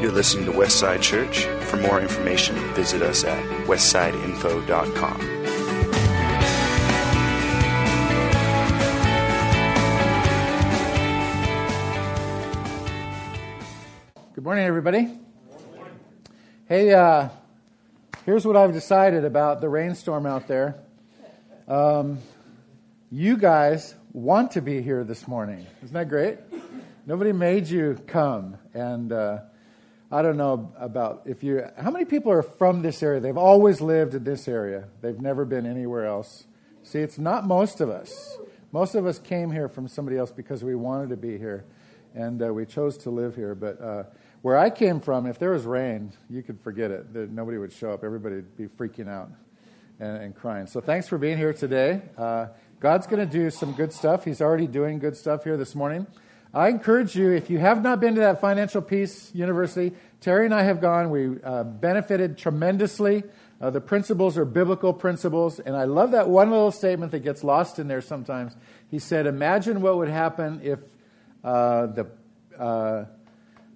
You're listening to Westside Church. For more information, visit us at westsideinfo.com. Good morning, everybody. Hey, uh, here's what I've decided about the rainstorm out there. Um, you guys want to be here this morning. Isn't that great? Nobody made you come. And uh, I don't know about if you, how many people are from this area? They've always lived in this area, they've never been anywhere else. See, it's not most of us. Most of us came here from somebody else because we wanted to be here and uh, we chose to live here. But uh, where I came from, if there was rain, you could forget it. That nobody would show up. Everybody would be freaking out and, and crying. So thanks for being here today. Uh, God's going to do some good stuff. He's already doing good stuff here this morning. I encourage you, if you have not been to that Financial Peace University, Terry and I have gone. We uh, benefited tremendously. Uh, the principles are biblical principles. And I love that one little statement that gets lost in there sometimes. He said, Imagine what would happen if uh, the uh,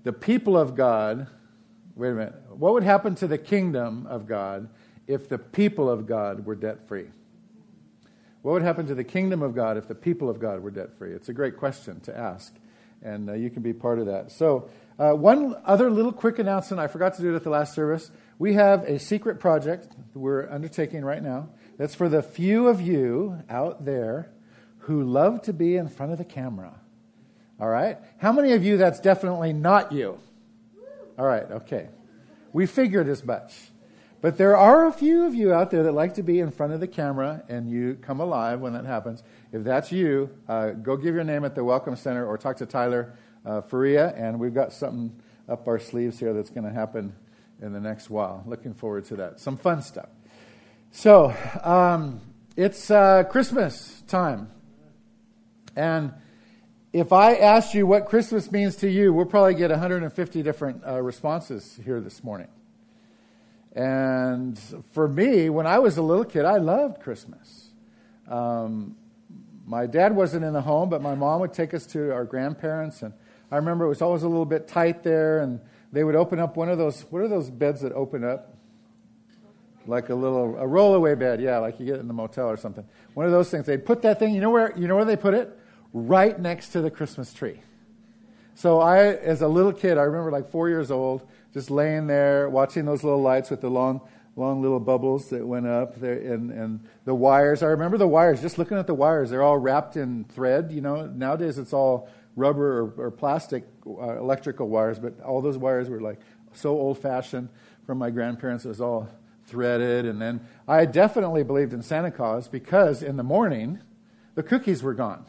the people of God, wait a minute, what would happen to the kingdom of God if the people of God were debt free? What would happen to the kingdom of God if the people of God were debt free? It's a great question to ask, and uh, you can be part of that. So, uh, one other little quick announcement I forgot to do it at the last service. We have a secret project we're undertaking right now that's for the few of you out there who love to be in front of the camera. All right? How many of you that's definitely not you? All right, okay. We figured as much. But there are a few of you out there that like to be in front of the camera and you come alive when that happens. If that's you, uh, go give your name at the Welcome Center or talk to Tyler uh, Faria, and we've got something up our sleeves here that's going to happen in the next while. Looking forward to that. Some fun stuff. So, um, it's uh, Christmas time. And if I asked you what Christmas means to you, we'll probably get 150 different uh, responses here this morning. And for me, when I was a little kid, I loved Christmas. Um, my dad wasn't in the home, but my mom would take us to our grandparents, and I remember it was always a little bit tight there, and they would open up one of those. What are those beds that open up? Like a little a rollaway bed, yeah, like you get in the motel or something. One of those things. They'd put that thing. You know where? You know where they put it? right next to the Christmas tree. So I, as a little kid, I remember like four years old, just laying there watching those little lights with the long, long little bubbles that went up there, and, and the wires. I remember the wires. Just looking at the wires, they're all wrapped in thread. You know, nowadays it's all rubber or, or plastic uh, electrical wires, but all those wires were like so old-fashioned from my grandparents. It was all threaded, and then I definitely believed in Santa Claus because in the morning the cookies were gone.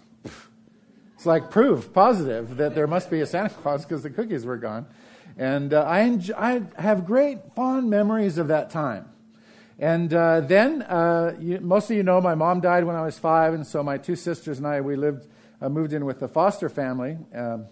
It's like proof, positive, that there must be a Santa Claus because the cookies were gone. And uh, I, I have great, fond memories of that time. And uh, then, uh, you, most of you know, my mom died when I was five, and so my two sisters and I, we lived, uh, moved in with the foster family. Um,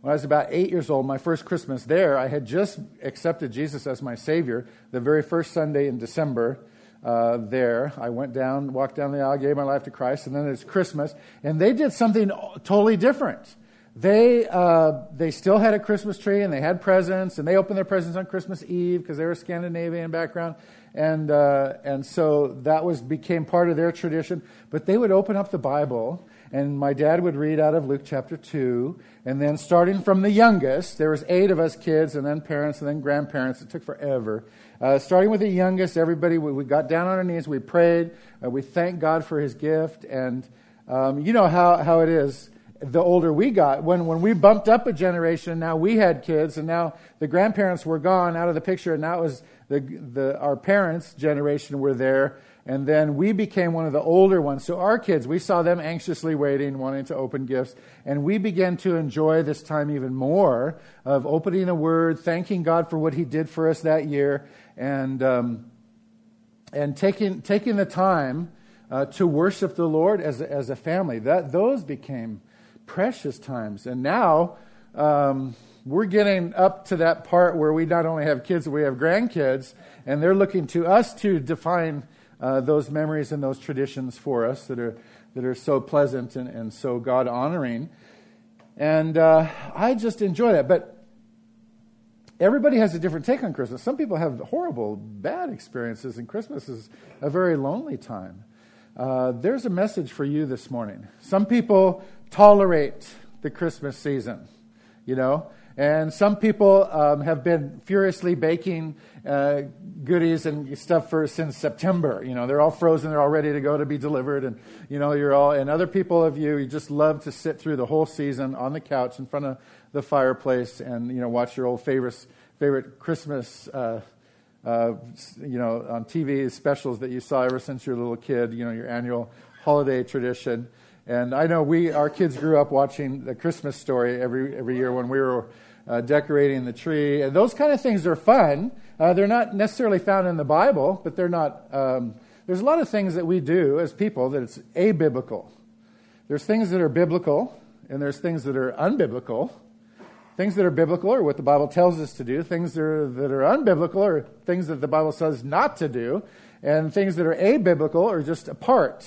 when I was about eight years old, my first Christmas there, I had just accepted Jesus as my Savior the very first Sunday in December uh, there. I went down, walked down the aisle, gave my life to Christ, and then it's Christmas, and they did something totally different. They uh, they still had a Christmas tree and they had presents, and they opened their presents on Christmas Eve because they were Scandinavian background, and uh, and so that was became part of their tradition. But they would open up the Bible, and my dad would read out of Luke chapter two, and then starting from the youngest, there was eight of us kids, and then parents, and then grandparents. It took forever uh, starting with the youngest, everybody, we, we, got down on our knees, we prayed, uh, we thanked God for his gift, and um, you know how, how it is. The older we got, when, when we bumped up a generation, now we had kids, and now the grandparents were gone out of the picture, and now it was the, the, our parents' generation were there, and then we became one of the older ones. So our kids, we saw them anxiously waiting, wanting to open gifts. And we began to enjoy this time even more of opening a Word, thanking God for what He did for us that year, and, um, and taking, taking the time uh, to worship the Lord as as a family. That, those became precious times. And now um, we're getting up to that part where we not only have kids, we have grandkids, and they're looking to us to define uh, those memories and those traditions for us that are, that are so pleasant and, and so God honoring. And uh, I just enjoy that. But everybody has a different take on Christmas. Some people have horrible, bad experiences, and Christmas is a very lonely time. Uh, there's a message for you this morning. Some people tolerate the Christmas season, you know, and some people um, have been furiously baking uh, goodies and stuff for since September. You know, they're all frozen, they're all ready to go to be delivered, and you know, you're all. And other people of you, you just love to sit through the whole season on the couch in front of the fireplace and you know watch your old favorites, favorite Christmas. Uh, uh, you know, on TV specials that you saw ever since you were a little kid. You know, your annual holiday tradition. And I know we, our kids grew up watching the Christmas story every, every year when we were uh, decorating the tree. And those kind of things are fun. Uh, they're not necessarily found in the Bible, but they're not. Um, there's a lot of things that we do as people that it's abiblical. There's things that are biblical, and there's things that are unbiblical. Things that are biblical are what the Bible tells us to do. Things that are, that are unbiblical are things that the Bible says not to do. And things that are abiblical are just apart,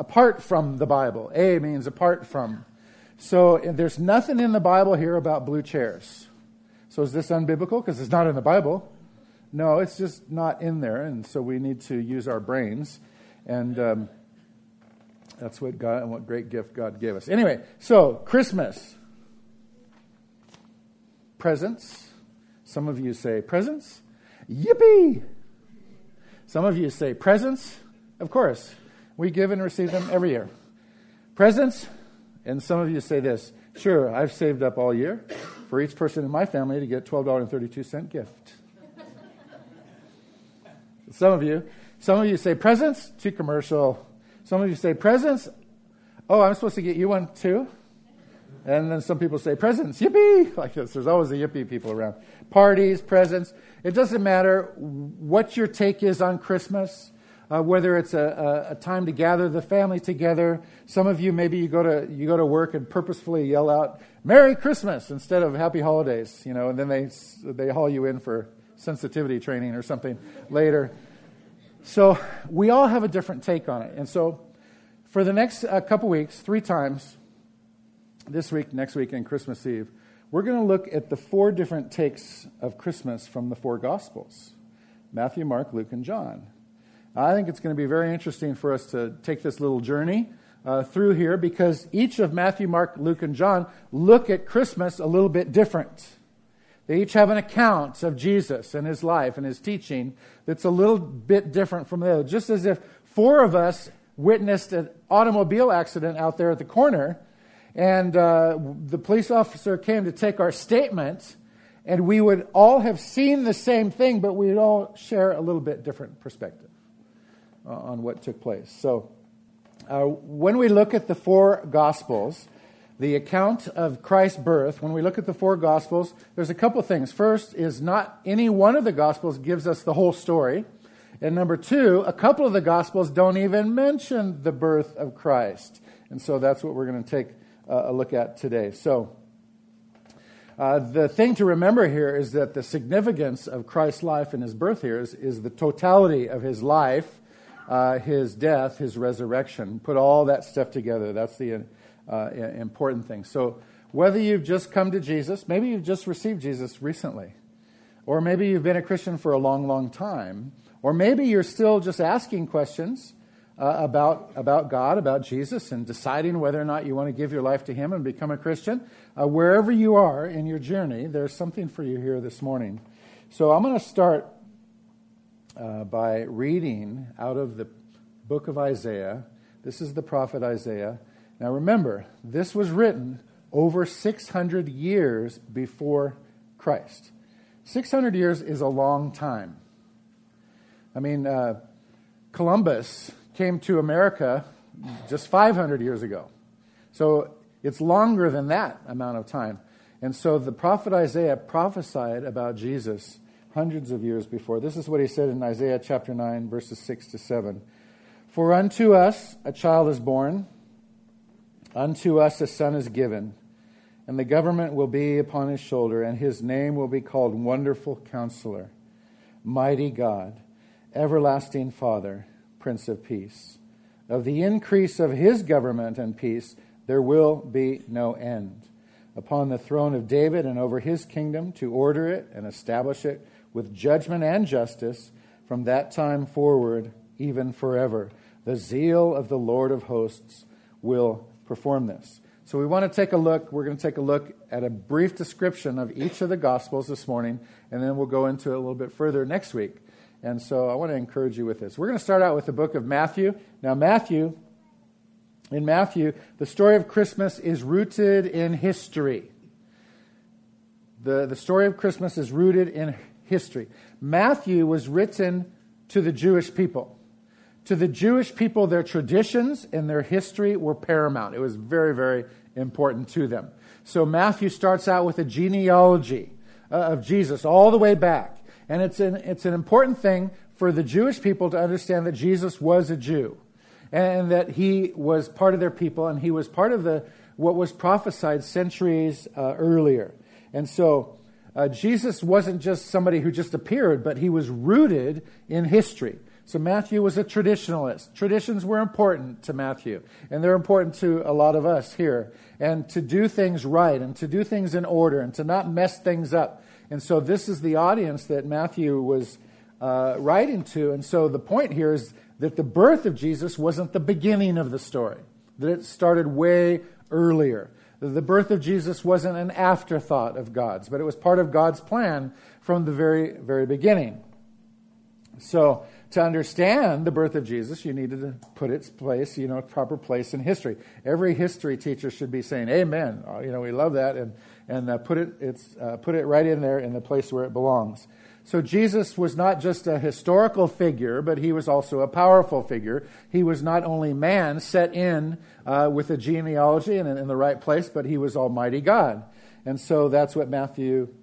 apart from the Bible. A means apart from. So there's nothing in the Bible here about blue chairs. So is this unbiblical? Because it's not in the Bible. No, it's just not in there, and so we need to use our brains, and um, that's what God and what great gift God gave us. Anyway, so Christmas, presents. Some of you say presents, yippee. Some of you say presents. Of course, we give and receive them every year. Presents, and some of you say this sure, I've saved up all year for each person in my family to get $12.32 gift. some of you, some of you say presents, too commercial. Some of you say presents, oh, I'm supposed to get you one too. And then some people say presents, yippee, like this. There's always the yippee people around. Parties, presents. It doesn't matter what your take is on Christmas uh, whether it's a, a, a, time to gather the family together. Some of you, maybe you go to you go to work and purposefully yell out "Merry Christmas" instead of "Happy Holidays," you know, and then they they haul you in for sensitivity training or something later. So we all have a different take on it, and so for the next uh, couple weeks, three times this week, next week, and Christmas Eve, we're going to look at the four different takes of Christmas from the four Gospels Matthew, Mark, Luke, and John. I think it's going to be very interesting for us to take this little journey uh, through here because each of Matthew, Mark, Luke, and John look at Christmas a little bit different. They each have an account of Jesus and his life and his teaching that's a little bit different from the other. Just as if four of us witnessed an automobile accident out there at the corner, and uh, the police officer came to take our statement, and we would all have seen the same thing, but we'd all share a little bit different perspective. Uh, on what took place. So, uh, when we look at the four Gospels, the account of Christ's birth, when we look at the four Gospels, there's a couple things. First, is not any one of the Gospels gives us the whole story. And number two, a couple of the Gospels don't even mention the birth of Christ. And so that's what we're going to take uh, a look at today. So, uh, the thing to remember here is that the significance of Christ's life and his birth here is, is the totality of his life uh, his death, his resurrection. Put all that stuff together. That's the uh, important thing. So, whether you've just come to Jesus, maybe you've just received Jesus recently, or maybe you've been a Christian for a long, long time, or maybe you're still just asking questions uh, about, about God, about Jesus, and deciding whether or not you want to give your life to Him and become a Christian. Uh, wherever you are in your journey, there's something for you here this morning. So, I'm going to start uh, by reading out of the book of Isaiah. This is the prophet Isaiah. Now remember, this was written over 600 years before Christ. 600 years is a long time. I mean, uh, Columbus came to America just 500 years ago. So it's longer than that amount of time. And so the prophet Isaiah prophesied about Jesus hundreds of years before. This is what he said in Isaiah chapter 9, verses 6 to 7. For unto us a child is born, unto us a son is given, and the government will be upon his shoulder, and his name will be called Wonderful Counselor, Mighty God, Everlasting Father, Prince of Peace. Of the increase of his government and peace, there will be no end upon the throne of David and over his kingdom to order it and establish it with judgment and justice from that time forward, even forever. The zeal of the Lord of hosts will perform this. So we want to take a look. We're going to take a look at a brief description of each of the Gospels this morning, and then we'll go into it a little bit further next week. And so I want to encourage you with this. We're going to start out with the book of Matthew. Now, Matthew, in Matthew, the story of Christmas is rooted in history. The, the story of Christmas is rooted in history. Matthew was written to the Jewish people. To the Jewish people, their traditions and their history were paramount. It was very, very important to them. So Matthew starts out with a genealogy uh, of Jesus all the way back. And it's an, it's an important thing for the Jewish people to understand that Jesus was a Jew and that he was part of their people and he was part of the, what was prophesied centuries uh, earlier. And so uh, Jesus wasn't just somebody who just appeared, but he was rooted in history. So Matthew was a traditionalist. Traditions were important to Matthew, and they're important to a lot of us here. And to do things right, and to do things in order, and to not mess things up. And so this is the audience that Matthew was uh, writing to. And so the point here is that the birth of Jesus wasn't the beginning of the story, that it started way earlier. The birth of Jesus wasn't an afterthought of God's, but it was part of God's plan from the very, very beginning. So, to understand the birth of Jesus, you needed to put its place, you know, proper place in history. Every history teacher should be saying, "Amen." Oh, you know, we love that, and and uh, put it it's uh, put it right in there in the place where it belongs. So Jesus was not just a historical figure, but he was also a powerful figure. He was not only man set in uh, with a genealogy and in the right place, but he was Almighty God. And so that's what Matthew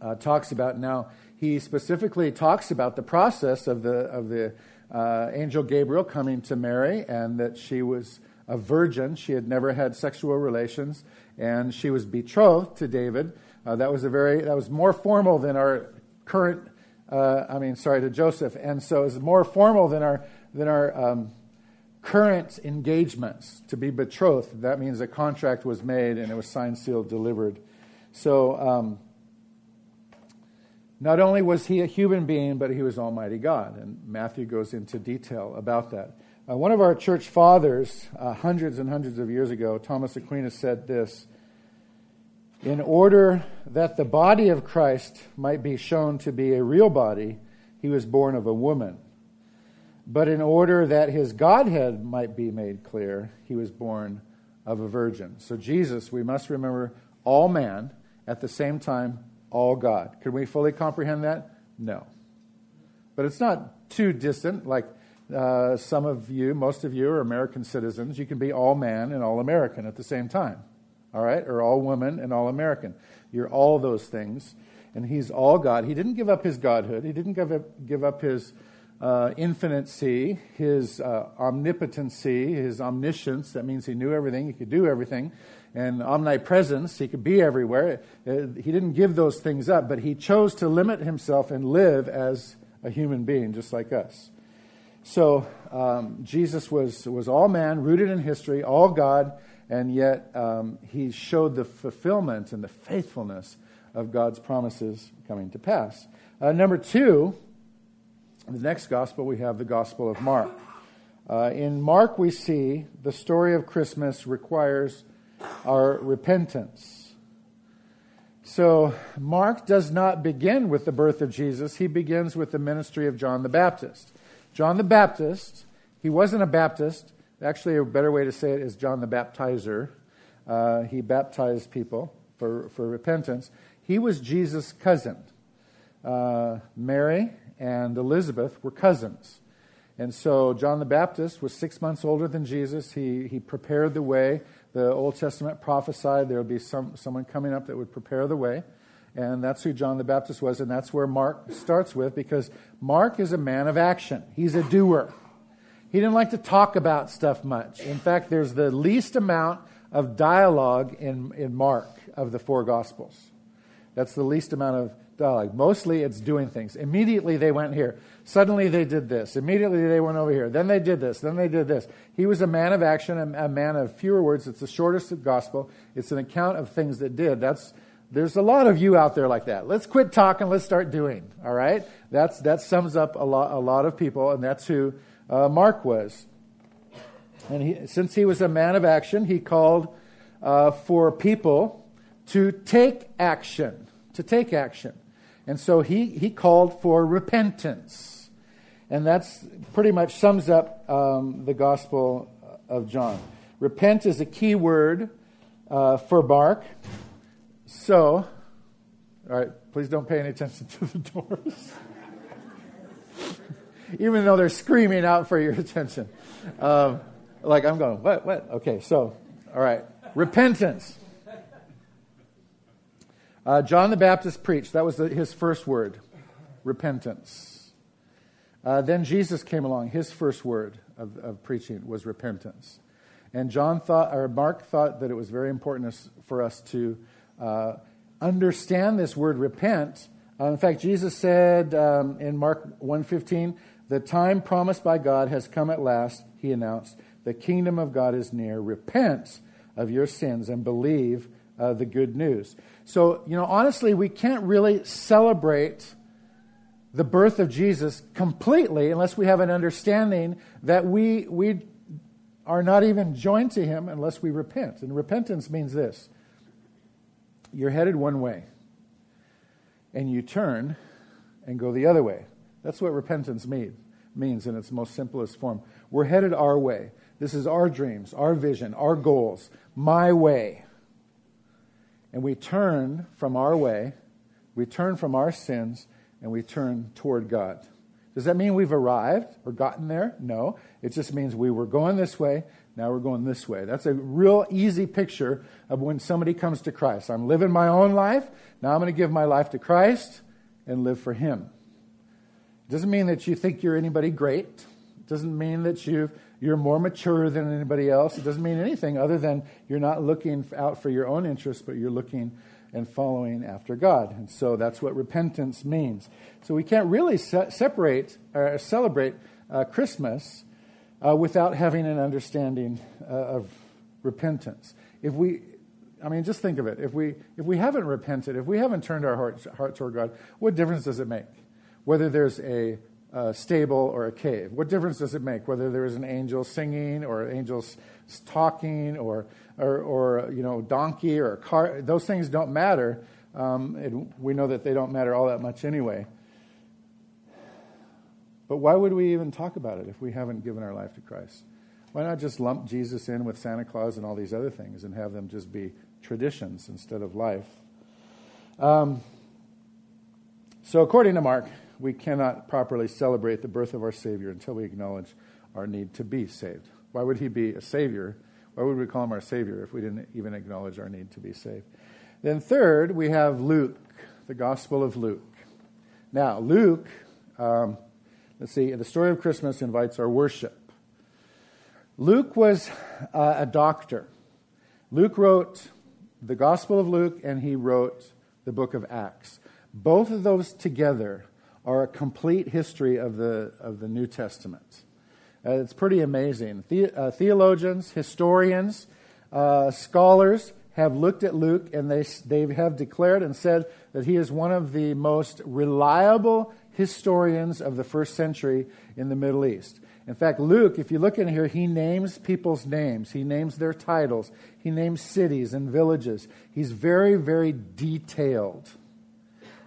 uh, talks about. Now, he specifically talks about the process of the, of the uh, angel Gabriel coming to Mary and that she was a virgin. She had never had sexual relations and she was betrothed to David. Uh, that was a very that was more formal than our current. Uh, I mean, sorry, to Joseph, and so it's more formal than our than our um, current engagements to be betrothed. That means a contract was made and it was signed, sealed, delivered. So. Um, not only was he a human being, but he was Almighty God. And Matthew goes into detail about that. Uh, one of our church fathers, uh, hundreds and hundreds of years ago, Thomas Aquinas, said this In order that the body of Christ might be shown to be a real body, he was born of a woman. But in order that his Godhead might be made clear, he was born of a virgin. So, Jesus, we must remember, all man, at the same time, all God. Can we fully comprehend that? No. But it's not too distant, like uh, some of you, most of you are American citizens. You can be all man and all American at the same time, all right? Or all woman and all American. You're all those things. And he's all God. He didn't give up his godhood, he didn't give up, give up his uh, his uh, omnipotency, his omniscience. That means he knew everything, he could do everything and omnipresence. He could be everywhere. Uh, he didn't give those things up, but he chose to limit himself and live as a human being, just like us. So um, Jesus was, was all man, rooted in history, all God, and yet um, he showed the fulfillment and the faithfulness of God's promises coming to pass. Uh, number two, the next gospel, we have the Gospel of Mark. Uh, in Mark, we see the story of Christmas requires our repentance. So, Mark does not begin with the birth of Jesus, he begins with the ministry of John the Baptist. John the Baptist, he wasn't a Baptist. Actually, a better way to say it is John the Baptizer. Uh, he baptized people for, for repentance. He was Jesus' cousin. Uh, Mary and Elizabeth were cousins. And so John the Baptist was six months older than Jesus. He, he prepared the way the Old Testament prophesied there would be some, someone coming up that would prepare the way. And that's who John the Baptist was, and that's where Mark starts with because Mark is a man of action. He's a doer. He didn't like to talk about stuff much. In fact, there's the least amount of dialogue in, in Mark of the four Gospels. That's the least amount of dialogue. Mostly it's doing things. Immediately they went here. Suddenly they did this. Immediately they went over here. Then they did this. Then they did this. He was a man of action, a man of fewer words. It's the shortest of gospel. It's an account of things that did. That's there's a lot of you out there like that. Let's quit talking. Let's start doing. All right. That's that sums up a lot a lot of people, and that's who uh, Mark was. And he, since he was a man of action, he called uh, for people to take action. To take action. And so he, he called for repentance. And that's pretty much sums up um, the Gospel of John. Repent is a key word uh, for Mark. So, all right, please don't pay any attention to the doors. Even though they're screaming out for your attention. Um, like I'm going, what, what? Okay, so, all right. Repentance. Uh, John the Baptist preached. That was the, his first word repentance. Uh, then Jesus came along. His first word of, of, preaching was repentance. And John thought, or Mark thought that it was very important for us to uh, understand this word repent. Uh, in fact, Jesus said um, in Mark 1.15, the time promised by God has come at last, he announced. The kingdom of God is near. Repent of your sins and believe uh, the good news. So, you know, honestly, we can't really celebrate the birth of Jesus completely unless we have an understanding that we, we are not even joined to him unless we repent. And repentance means this you're headed one way, and you turn and go the other way. That's what repentance mean, means in its most simplest form. We're headed our way. This is our dreams, our vision, our goals, my way and we turn from our way, we turn from our sins, and we turn toward God. Does that mean we've arrived or gotten there? No. It just means we were going this way, now we're going this way. That's a real easy picture of when somebody comes to Christ. I'm living my own life, now I'm going to give my life to Christ and live for Him. Doesn't mean that you think you're anybody great. It doesn't mean that you've you're more mature than anybody else. It doesn't mean anything other than you're not looking out for your own interests, but you're looking and following after God. And so that's what repentance means. So we can't really se- separate or celebrate uh, Christmas uh, without having an understanding uh, of repentance. If we, I mean, just think of it. If we if we haven't repented, if we haven't turned our heart, heart toward God, what difference does it make? Whether there's a a stable or a cave. What difference does it make whether there is an angel singing or angels talking or, or, or you know, donkey or car? Those things don't matter. Um, we know that they don't matter all that much anyway. But why would we even talk about it if we haven't given our life to Christ? Why not just lump Jesus in with Santa Claus and all these other things and have them just be traditions instead of life? Um, so, according to Mark, we cannot properly celebrate the birth of our Savior until we acknowledge our need to be saved. Why would He be a Savior? Why would we call Him our Savior if we didn't even acknowledge our need to be saved? Then, third, we have Luke, the Gospel of Luke. Now, Luke, um, let's see, the story of Christmas invites our worship. Luke was uh, a doctor. Luke wrote the Gospel of Luke and he wrote the book of Acts. Both of those together are a complete history of the, of the New Testament. Uh, it's pretty amazing. The, uh, theologians, historians, uh, scholars have looked at Luke and they, they have declared and said that he is one of the most reliable historians of the first century in the Middle East. In fact, Luke, if you look in here, he names people's names. He names their titles. He names cities and villages. He's very, very detailed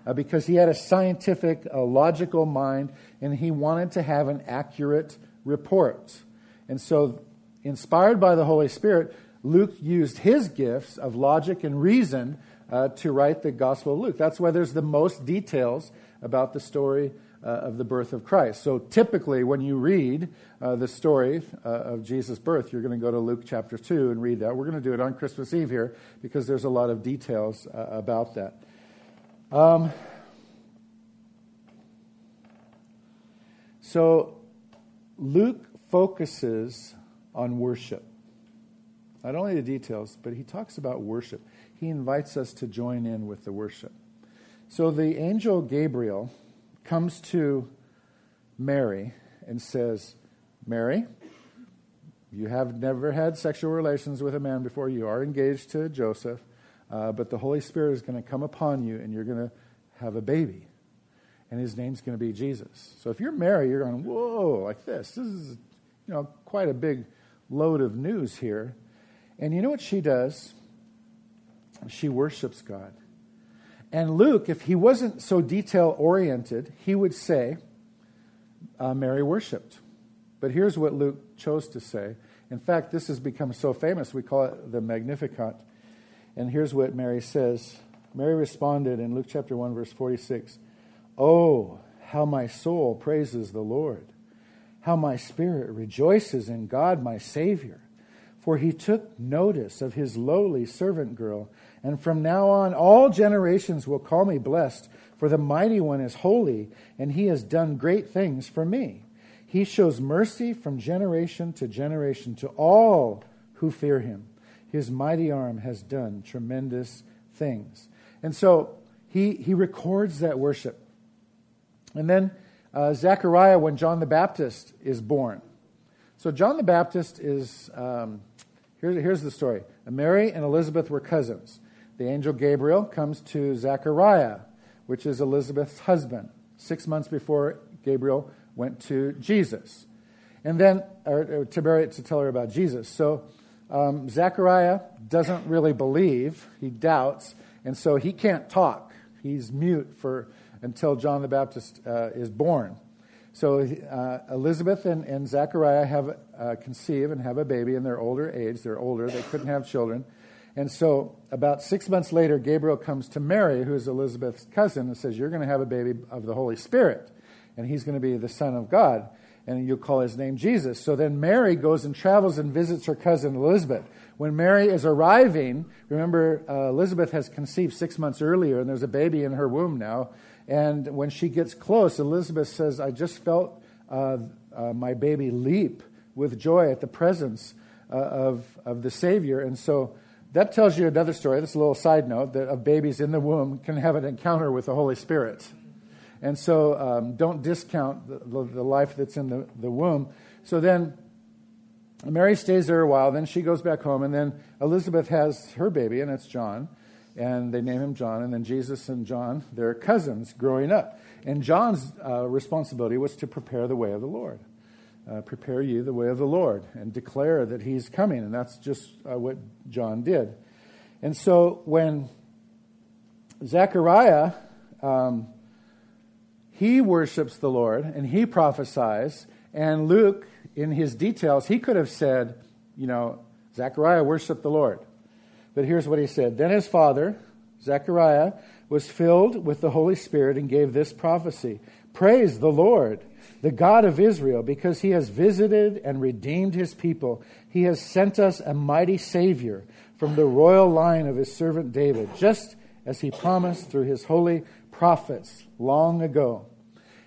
uh, because he had a scientific, uh, logical mind, and he wanted to have an accurate report. And so, inspired by the Holy Spirit, Luke used his gifts of logic and reason uh, to write the Gospel of Luke. That's why there's the most details about the story uh, of the birth of Christ. So typically, when you read uh, the story uh, of Jesus' birth, you're going to go to Luke chapter 2 and read that. We're going to do it on Christmas Eve here because there's a lot of details uh, about that. Um, so Luke focuses on worship. Not only the details, but he talks about worship. He invites us to join in with the worship. So the angel Gabriel comes to Mary and says, Mary, you have never had sexual relations with a man before. You are engaged to Joseph, uh, but the Holy Spirit is going to come upon you and you're going to have a baby. And his name's going to be Jesus. So if you're Mary, you're going, whoa, like this. This is, you know, quite a big load of news here. And you know what she does? She worships God. And Luke, if he wasn't so detail oriented, he would say, uh, Mary worshiped. But here's what Luke chose to say. In fact, this has become so famous, we call it the Magnificat. And here's what Mary says Mary responded in Luke chapter 1, verse 46 Oh, how my soul praises the Lord, how my spirit rejoices in God my Savior. For he took notice of his lowly servant girl. And from now on, all generations will call me blessed, for the mighty one is holy, and he has done great things for me. He shows mercy from generation to generation to all who fear him. His mighty arm has done tremendous things. And so he, he records that worship. And then uh, Zechariah, when John the Baptist is born. So John the Baptist is, um, here's, here's the story. Mary and Elizabeth were cousins the angel Gabriel comes to Zechariah, which is Elizabeth's husband, six months before Gabriel went to Jesus. And then, or, to, to tell her about Jesus. So, um, Zechariah doesn't really believe, he doubts, and so he can't talk. He's mute for until John the Baptist uh, is born. So uh, Elizabeth and, and Zechariah have uh, conceive and have a baby in their older age. They're older; they couldn't have children. And so, about six months later, Gabriel comes to Mary, who is Elizabeth's cousin, and says, You're going to have a baby of the Holy Spirit, and he's going to be the Son of God, and you'll call his name Jesus. So then Mary goes and travels and visits her cousin Elizabeth. When Mary is arriving, remember, uh, Elizabeth has conceived six months earlier, and there's a baby in her womb now. And when she gets close, Elizabeth says, I just felt uh, uh, my baby leap with joy at the presence uh, of, of the Savior. And so, that tells you another story. This is a little side note that of babies in the womb can have an encounter with the Holy Spirit. And so um, don't discount the, the, life that's in the, the womb. So then Mary stays there a while, then she goes back home, and then Elizabeth has her baby, and it's John. And they name him John, and then Jesus and John, they're cousins growing up. And John's uh, responsibility was to prepare the way of the Lord uh, prepare you the way of the Lord and declare that he's coming. And that's just uh, what John did. And so when Zechariah, um, he worships the Lord and he prophesies, and Luke, in his details, he could have said, you know, Zechariah worshiped the Lord. But here's what he said Then his father, Zechariah, was filled with the Holy Spirit and gave this prophecy Praise the Lord the God of Israel, because he has visited and redeemed his people. He has sent us a mighty Savior from the royal line of his servant David, just as he promised through his holy prophets long ago.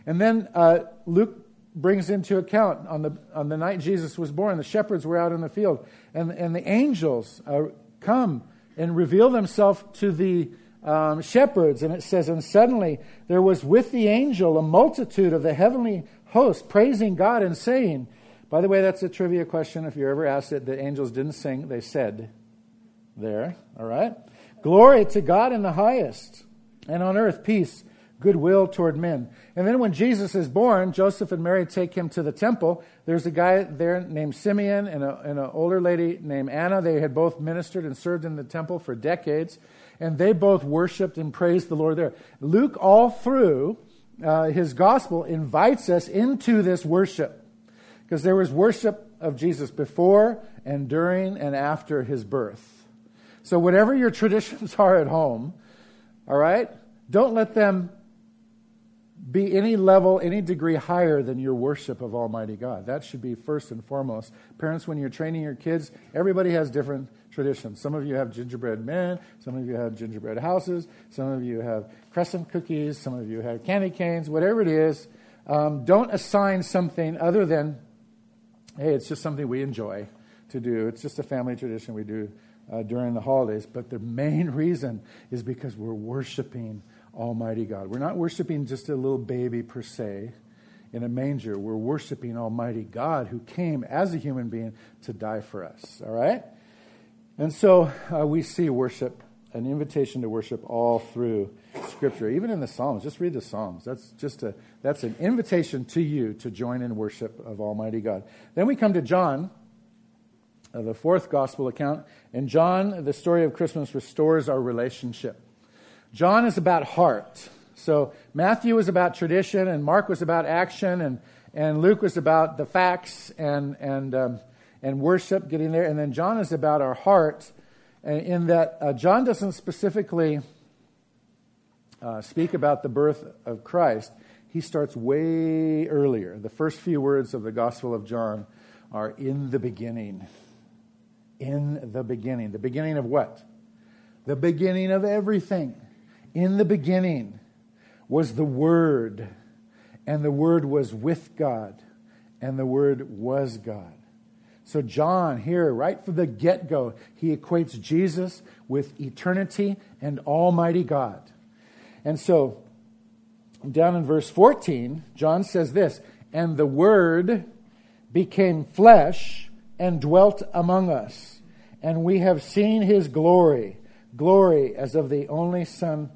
And then uh, Luke brings into account on the, on the night Jesus was born, the shepherds were out in the field, and, and the angels uh, come and reveal themselves to the um, shepherds. And it says, And suddenly there was with the angel a multitude of the heavenly host praising God and saying, by the way, that's a trivia question. If you're ever asked it, the angels didn't sing, they said there. All right? Glory to God in the highest, and on earth peace, goodwill toward men. And then when Jesus is born, Joseph and Mary take him to the temple. There's a guy there named Simeon and, an older lady named Anna. They had both ministered and served in the temple for decades, and they both worshiped and praised the Lord there. Luke, all through, uh, his gospel invites us into this worship because there was worship of Jesus before and during and after his birth. So, whatever your traditions are at home, all right, don't let them be any level, any degree higher than your worship of Almighty God. That should be first and foremost. Parents, when you're training your kids, everybody has different traditions. Some of you have gingerbread men, some of you have gingerbread houses, some of you have crescent cookies, some of you have candy canes, whatever it is. Um, don't assign something other than, hey, it's just something we enjoy to do. It's just a family tradition. We do uh, during the holidays. But the main reason is because we're worshiping Almighty God. We're not worshiping just a little baby per se in a manger. We're worshiping Almighty God who came as a human being to die for us. All right? And so uh, we see worship, an invitation to worship all through Scripture, even in the Psalms. Just read the Psalms. That's just a that's an invitation to you to join in worship of Almighty God. Then we come to John, uh, the fourth gospel account. And John, the story of Christmas restores our relationship. John is about heart. So Matthew was about tradition, and Mark was about action, and, and Luke was about the facts and, and, um, and worship, getting there. And then John is about our heart, in that uh, John doesn't specifically uh, speak about the birth of Christ. He starts way earlier. The first few words of the Gospel of John are in the beginning. In the beginning. The beginning of what? The beginning of everything. In the beginning was the Word, and the Word was with God, and the Word was God. So, John, here, right from the get go, he equates Jesus with eternity and Almighty God. And so, down in verse 14, John says this And the Word became flesh and dwelt among us, and we have seen his glory, glory as of the only Son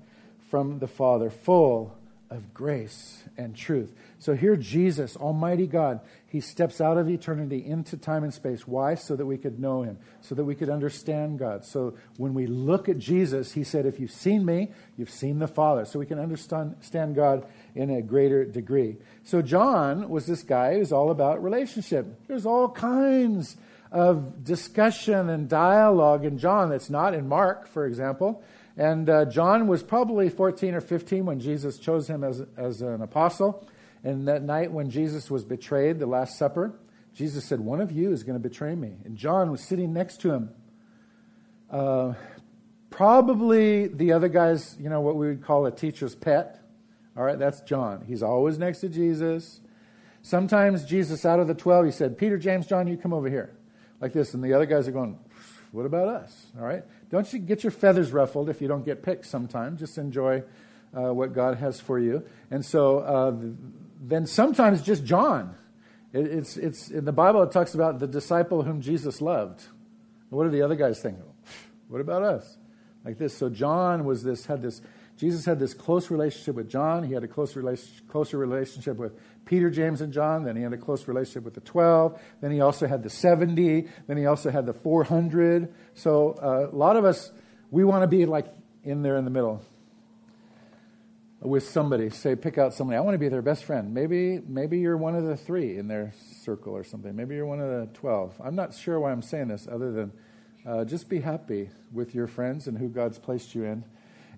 from the Father, full of grace and truth. So here, Jesus, Almighty God, He steps out of eternity into time and space. Why? So that we could know Him, so that we could understand God. So when we look at Jesus, He said, If you've seen me, you've seen the Father. So we can understand God in a greater degree. So John was this guy who's all about relationship. There's all kinds of discussion and dialogue in John that's not in Mark, for example. And uh, John was probably 14 or 15 when Jesus chose him as, as an apostle. And that night when Jesus was betrayed, the Last Supper, Jesus said, One of you is going to betray me. And John was sitting next to him. Uh, probably the other guy's, you know, what we would call a teacher's pet. All right, that's John. He's always next to Jesus. Sometimes Jesus, out of the 12, he said, Peter, James, John, you come over here. Like this. And the other guys are going, What about us? All right. Don't you get your feathers ruffled if you don't get picked sometime. Just enjoy uh, what God has for you. And so uh, then sometimes just John. It, it's, it's, in the Bible, it talks about the disciple whom Jesus loved. What do the other guys think? What about us? Like this. So John was this, had this, Jesus had this close relationship with John. He had a close closer relationship with Peter, James, and John. Then he had a close relationship with the 12. Then he also had the 70. Then he also had the 400. So uh, a lot of us, we want to be like in there in the middle with somebody. Say, pick out somebody. I want to be their best friend. Maybe, maybe you're one of the three in their circle or something. Maybe you're one of the 12. I'm not sure why I'm saying this other than uh, just be happy with your friends and who God's placed you in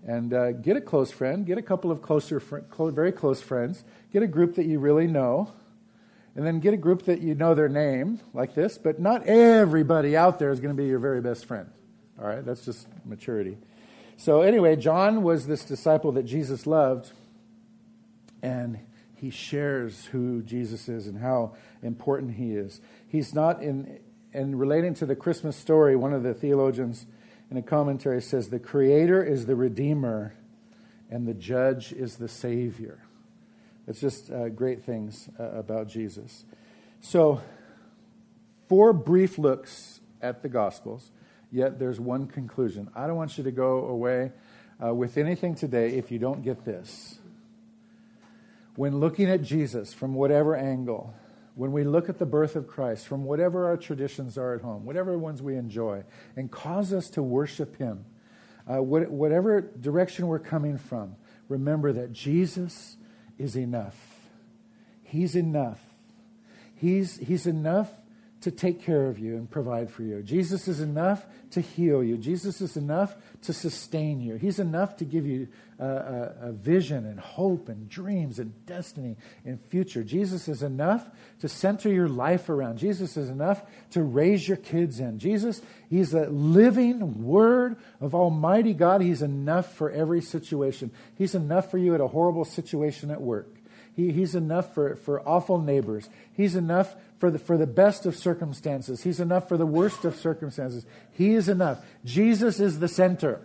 and uh, get a close friend, get a couple of closer, fr- very close friends, get a group that you really know, and then get a group that you know their name, like this, but not everybody out there is going to be your very best friend. All right, that's just maturity. So, anyway, John was this disciple that Jesus loved, and he shares who Jesus is and how important he is. He's not in, in relating to the Christmas story, one of the theologians in a commentary says the creator is the redeemer and the judge is the savior. It's just uh, great things uh, about Jesus. So, four brief looks at the Gospels, yet there's one conclusion. I don't want you to go away uh, with anything today if you don't get this. When looking at Jesus from whatever angle, when we look at the birth of Christ from whatever our traditions are at home, whatever ones we enjoy, and cause us to worship Him, uh, whatever direction we're coming from, remember that Jesus is enough. He's enough. He's, he's enough to take care of you and provide for you. Jesus is enough to heal you. Jesus is enough to sustain you. He's enough to give you a, a, a, vision and hope and dreams and destiny and future. Jesus is enough to center your life around. Jesus is enough to raise your kids in. Jesus, He's the living Word of Almighty God. He's enough for every situation. He's enough for you at a horrible situation at work. He, he's enough for, for awful neighbors. He's enough for the, for the best of circumstances. He's enough for the worst of circumstances. He is enough. Jesus is the center.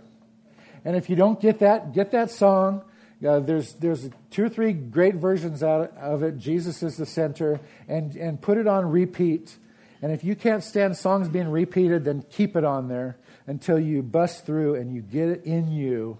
And if you don't get that, get that song. Uh, there's, there's two or three great versions out of it. Jesus is the center. And, and put it on repeat. And if you can't stand songs being repeated, then keep it on there until you bust through and you get it in you.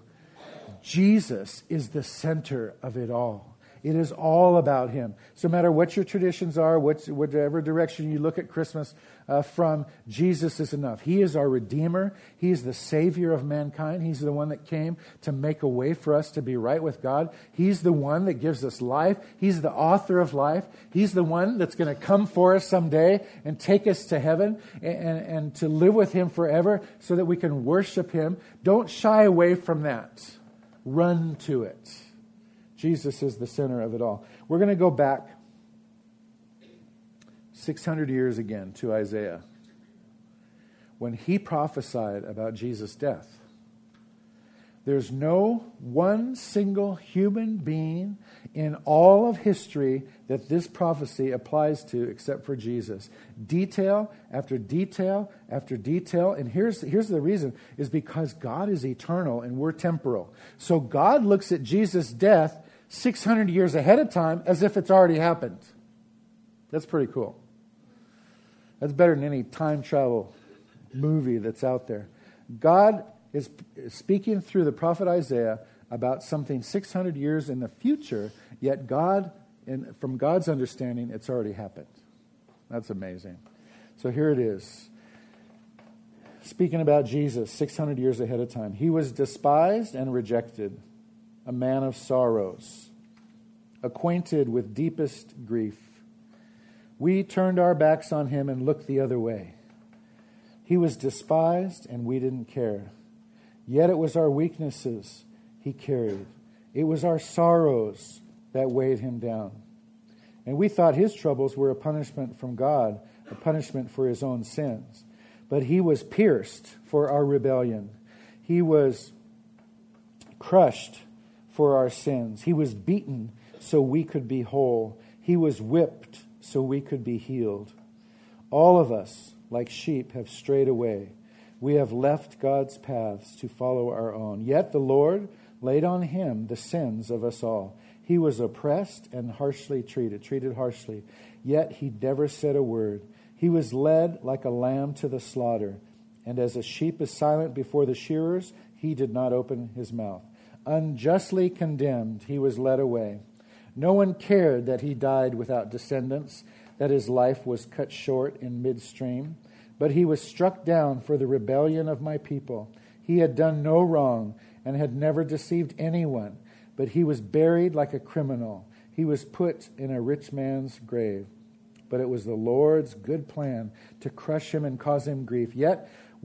Jesus is the center of it all. It is all about Him. So, no matter what your traditions are, whatever direction you look at Christmas uh, from, Jesus is enough. He is our Redeemer. He is the Savior of mankind. He's the one that came to make a way for us to be right with God. He's the one that gives us life. He's the author of life. He's the one that's going to come for us someday and take us to heaven and, and, and to live with Him forever so that we can worship Him. Don't shy away from that, run to it. Jesus is the center of it all. We're going to go back 600 years again to Isaiah when he prophesied about Jesus' death. There's no one single human being in all of history that this prophecy applies to except for Jesus. Detail after detail after detail. And here's, here's the reason is because God is eternal and we're temporal. So God looks at Jesus' death 600 years ahead of time as if it's already happened. That's pretty cool. That's better than any time travel movie that's out there. God is speaking through the prophet Isaiah about something 600 years in the future, yet God, in, from God's understanding, it's already happened. That's amazing. So here it is. Speaking about Jesus 600 years ahead of time. He was despised and rejected a man of sorrows, acquainted with deepest grief. We turned our backs on him and looked the other way. He was despised, and we didn't care. Yet it was our weaknesses he carried, it was our sorrows that weighed him down. And we thought his troubles were a punishment from God, a punishment for his own sins. But he was pierced for our rebellion, he was crushed for our sins. He was beaten so we could be whole. He was whipped so we could be healed. All of us, like sheep, have strayed away. We have left God's paths to follow our own. Yet the Lord laid on him the sins of us all. He was oppressed and harshly treated, treated harshly, yet he never said a word. He was led like a lamb to the slaughter, and as a sheep is silent before the shearers, he did not open his mouth unjustly condemned, he was led away. No one cared that he died without descendants, that his life was cut short in midstream. But he was struck down for the rebellion of my people. He had done no wrong and had never deceived anyone, but he was buried like a criminal. He was put in a rich man's grave. But it was the Lord's good plan to crush him and cause him grief. Yet,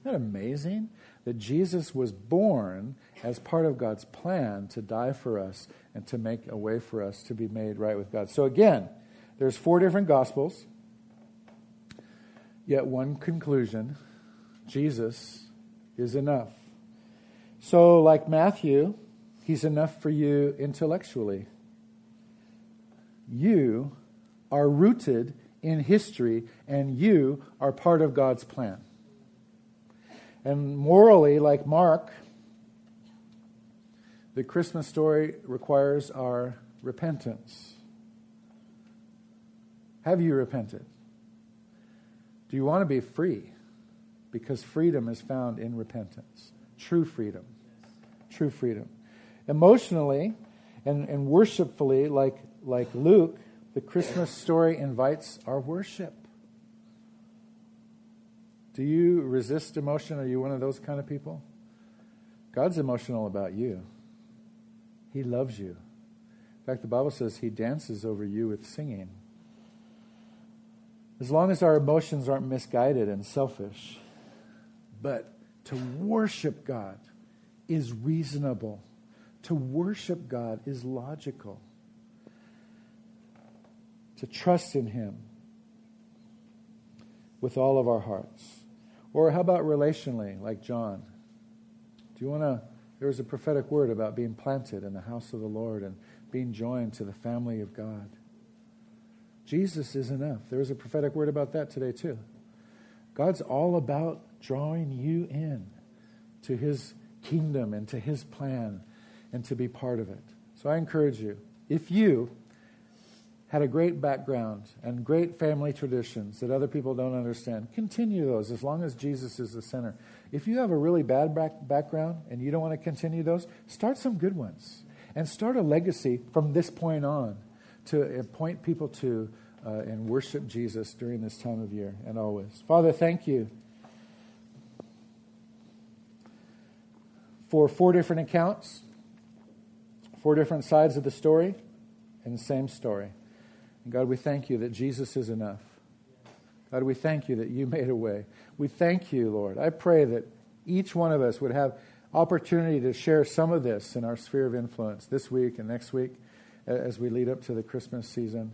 Isn't that amazing? That Jesus was born as part of God's plan to die for us and to make a way for us to be made right with God. So again, there's four different gospels, yet one conclusion Jesus is enough. So, like Matthew, he's enough for you intellectually. You are rooted in history, and you are part of God's plan. And morally, like Mark, the Christmas story requires our repentance. Have you repented? Do you want to be free? Because freedom is found in repentance. True freedom. True freedom. Emotionally and, and worshipfully, like, like Luke, the Christmas story invites our worship. Do you resist emotion? Are you one of those kind of people? God's emotional about you. He loves you. In fact, the Bible says He dances over you with singing. as long as our emotions aren't misguided and selfish. But to worship God is reasonable. To worship God is logical. To trust in Him with all of our hearts. Or how about relationally, like John? Do you want to? There was a prophetic word about being planted in the house of the Lord and being joined to the family of God. Jesus is enough. There was a prophetic word about that today, too. God's all about drawing you in to his kingdom and to his plan and to be part of it. So I encourage you, if you had a great background and great family traditions that other people don't understand, continue those as long as Jesus is the center. If you have a really bad back- background and you don't want to continue those, start some good ones and start a legacy from this point on to point people to uh, and worship Jesus during this time of year and always. Father, thank you for four different accounts, four different sides of the story, and the same story. And God, we thank you that Jesus is enough. God, we thank you that you made a way. We thank you, Lord. I pray that each one of us would have opportunity to share some of this in our sphere of influence this week and next week as we lead up to the Christmas season.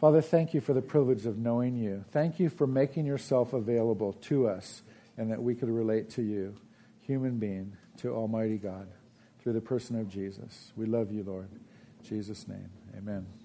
Father, thank you for the privilege of knowing you. Thank you for making yourself available to us and that we could relate to you, human being, to Almighty God through the person of Jesus. We love you, Lord. In Jesus' name, amen.